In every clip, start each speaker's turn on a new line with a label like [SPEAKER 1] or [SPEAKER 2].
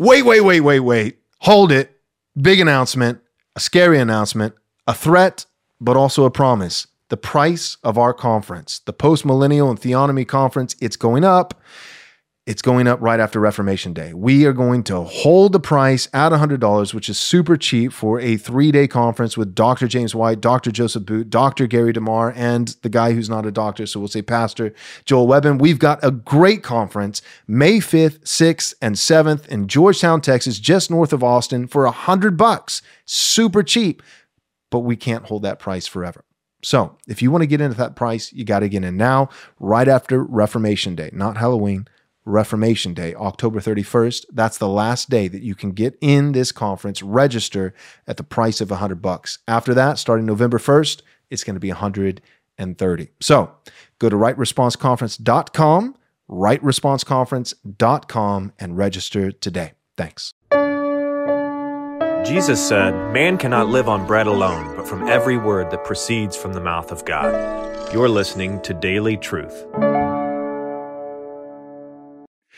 [SPEAKER 1] Wait, wait, wait, wait, wait. Hold it. Big announcement, a scary announcement, a threat, but also a promise. The price of our conference, the Post Millennial and Theonomy Conference, it's going up. It's going up right after Reformation Day. We are going to hold the price at $100, which is super cheap for a three day conference with Dr. James White, Dr. Joseph Boot, Dr. Gary DeMar, and the guy who's not a doctor. So we'll say Pastor Joel Webbin. We've got a great conference May 5th, 6th, and 7th in Georgetown, Texas, just north of Austin for 100 bucks. Super cheap, but we can't hold that price forever. So if you want to get into that price, you got to get in now, right after Reformation Day, not Halloween. Reformation Day, October 31st. That's the last day that you can get in this conference, register at the price of 100 bucks. After that, starting November 1st, it's going to be 130. So go to rightresponseconference.com, rightresponseconference.com, and register today. Thanks.
[SPEAKER 2] Jesus said, Man cannot live on bread alone, but from every word that proceeds from the mouth of God. You're listening to Daily Truth.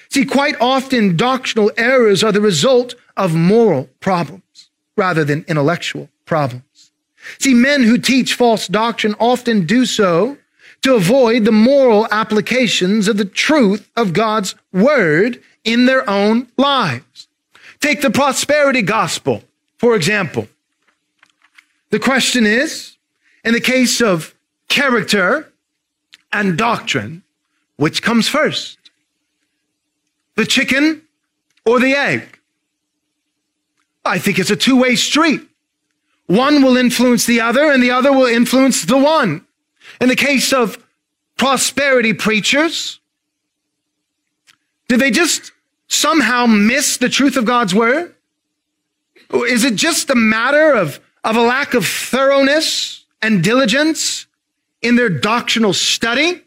[SPEAKER 3] See, quite often doctrinal errors are the result of moral problems rather than intellectual problems. See, men who teach false doctrine often do so to avoid the moral applications of the truth of God's word in their own lives. Take the prosperity gospel, for example. The question is, in the case of character and doctrine, which comes first? The chicken or the egg? I think it's a two way street. One will influence the other and the other will influence the one. In the case of prosperity preachers, did they just somehow miss the truth of God's word? Or is it just a matter of, of a lack of thoroughness and diligence in their doctrinal study?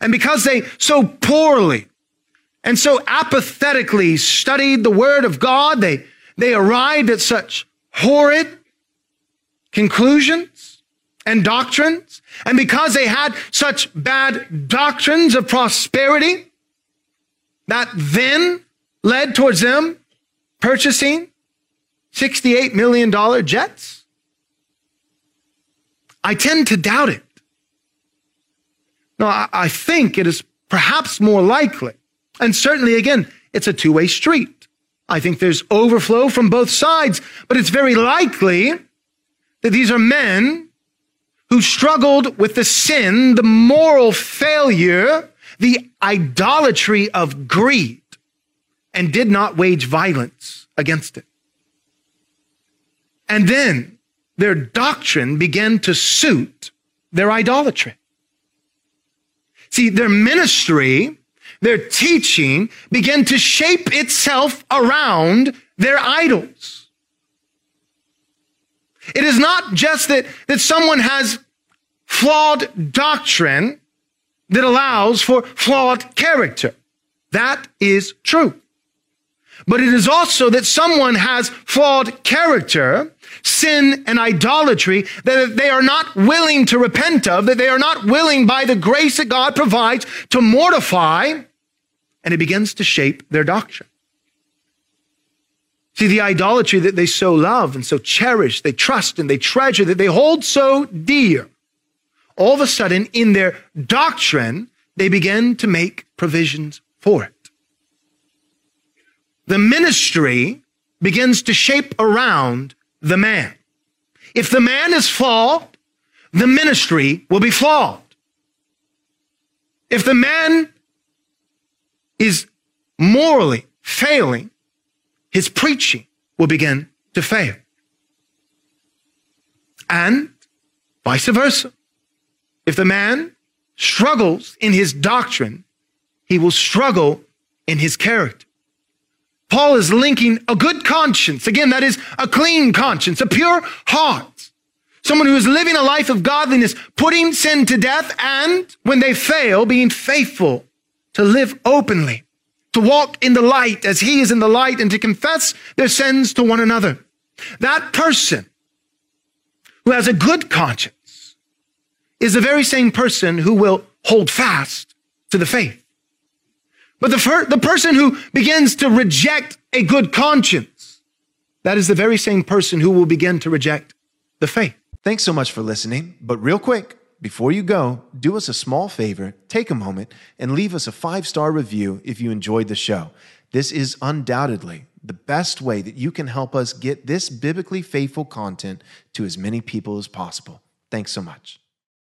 [SPEAKER 3] And because they so poorly and so apathetically studied the word of God, they, they arrived at such horrid conclusions and doctrines. And because they had such bad doctrines of prosperity, that then led towards them purchasing $68 million jets? I tend to doubt it. No, I, I think it is perhaps more likely and certainly, again, it's a two way street. I think there's overflow from both sides, but it's very likely that these are men who struggled with the sin, the moral failure, the idolatry of greed, and did not wage violence against it. And then their doctrine began to suit their idolatry. See, their ministry their teaching began to shape itself around their idols. It is not just that, that someone has flawed doctrine that allows for flawed character. That is true. But it is also that someone has flawed character, sin and idolatry that they are not willing to repent of, that they are not willing by the grace that God provides to mortify and it begins to shape their doctrine. See, the idolatry that they so love and so cherish, they trust and they treasure, that they hold so dear, all of a sudden in their doctrine, they begin to make provisions for it. The ministry begins to shape around the man. If the man is flawed, the ministry will be flawed. If the man is morally failing, his preaching will begin to fail. And vice versa. If the man struggles in his doctrine, he will struggle in his character. Paul is linking a good conscience. Again, that is a clean conscience, a pure heart. Someone who is living a life of godliness, putting sin to death, and when they fail, being faithful to live openly, to walk in the light as he is in the light, and to confess their sins to one another. That person who has a good conscience is the very same person who will hold fast to the faith.
[SPEAKER 4] But the, fir- the person who begins to reject a good conscience, that is the very same person who will begin to reject the faith.
[SPEAKER 3] Thanks so much for listening. But real quick, before you go, do us a small favor, take a moment, and leave us a five star review if you enjoyed the show. This is undoubtedly the best way that you can help us get this biblically faithful content to as many people as possible. Thanks so much.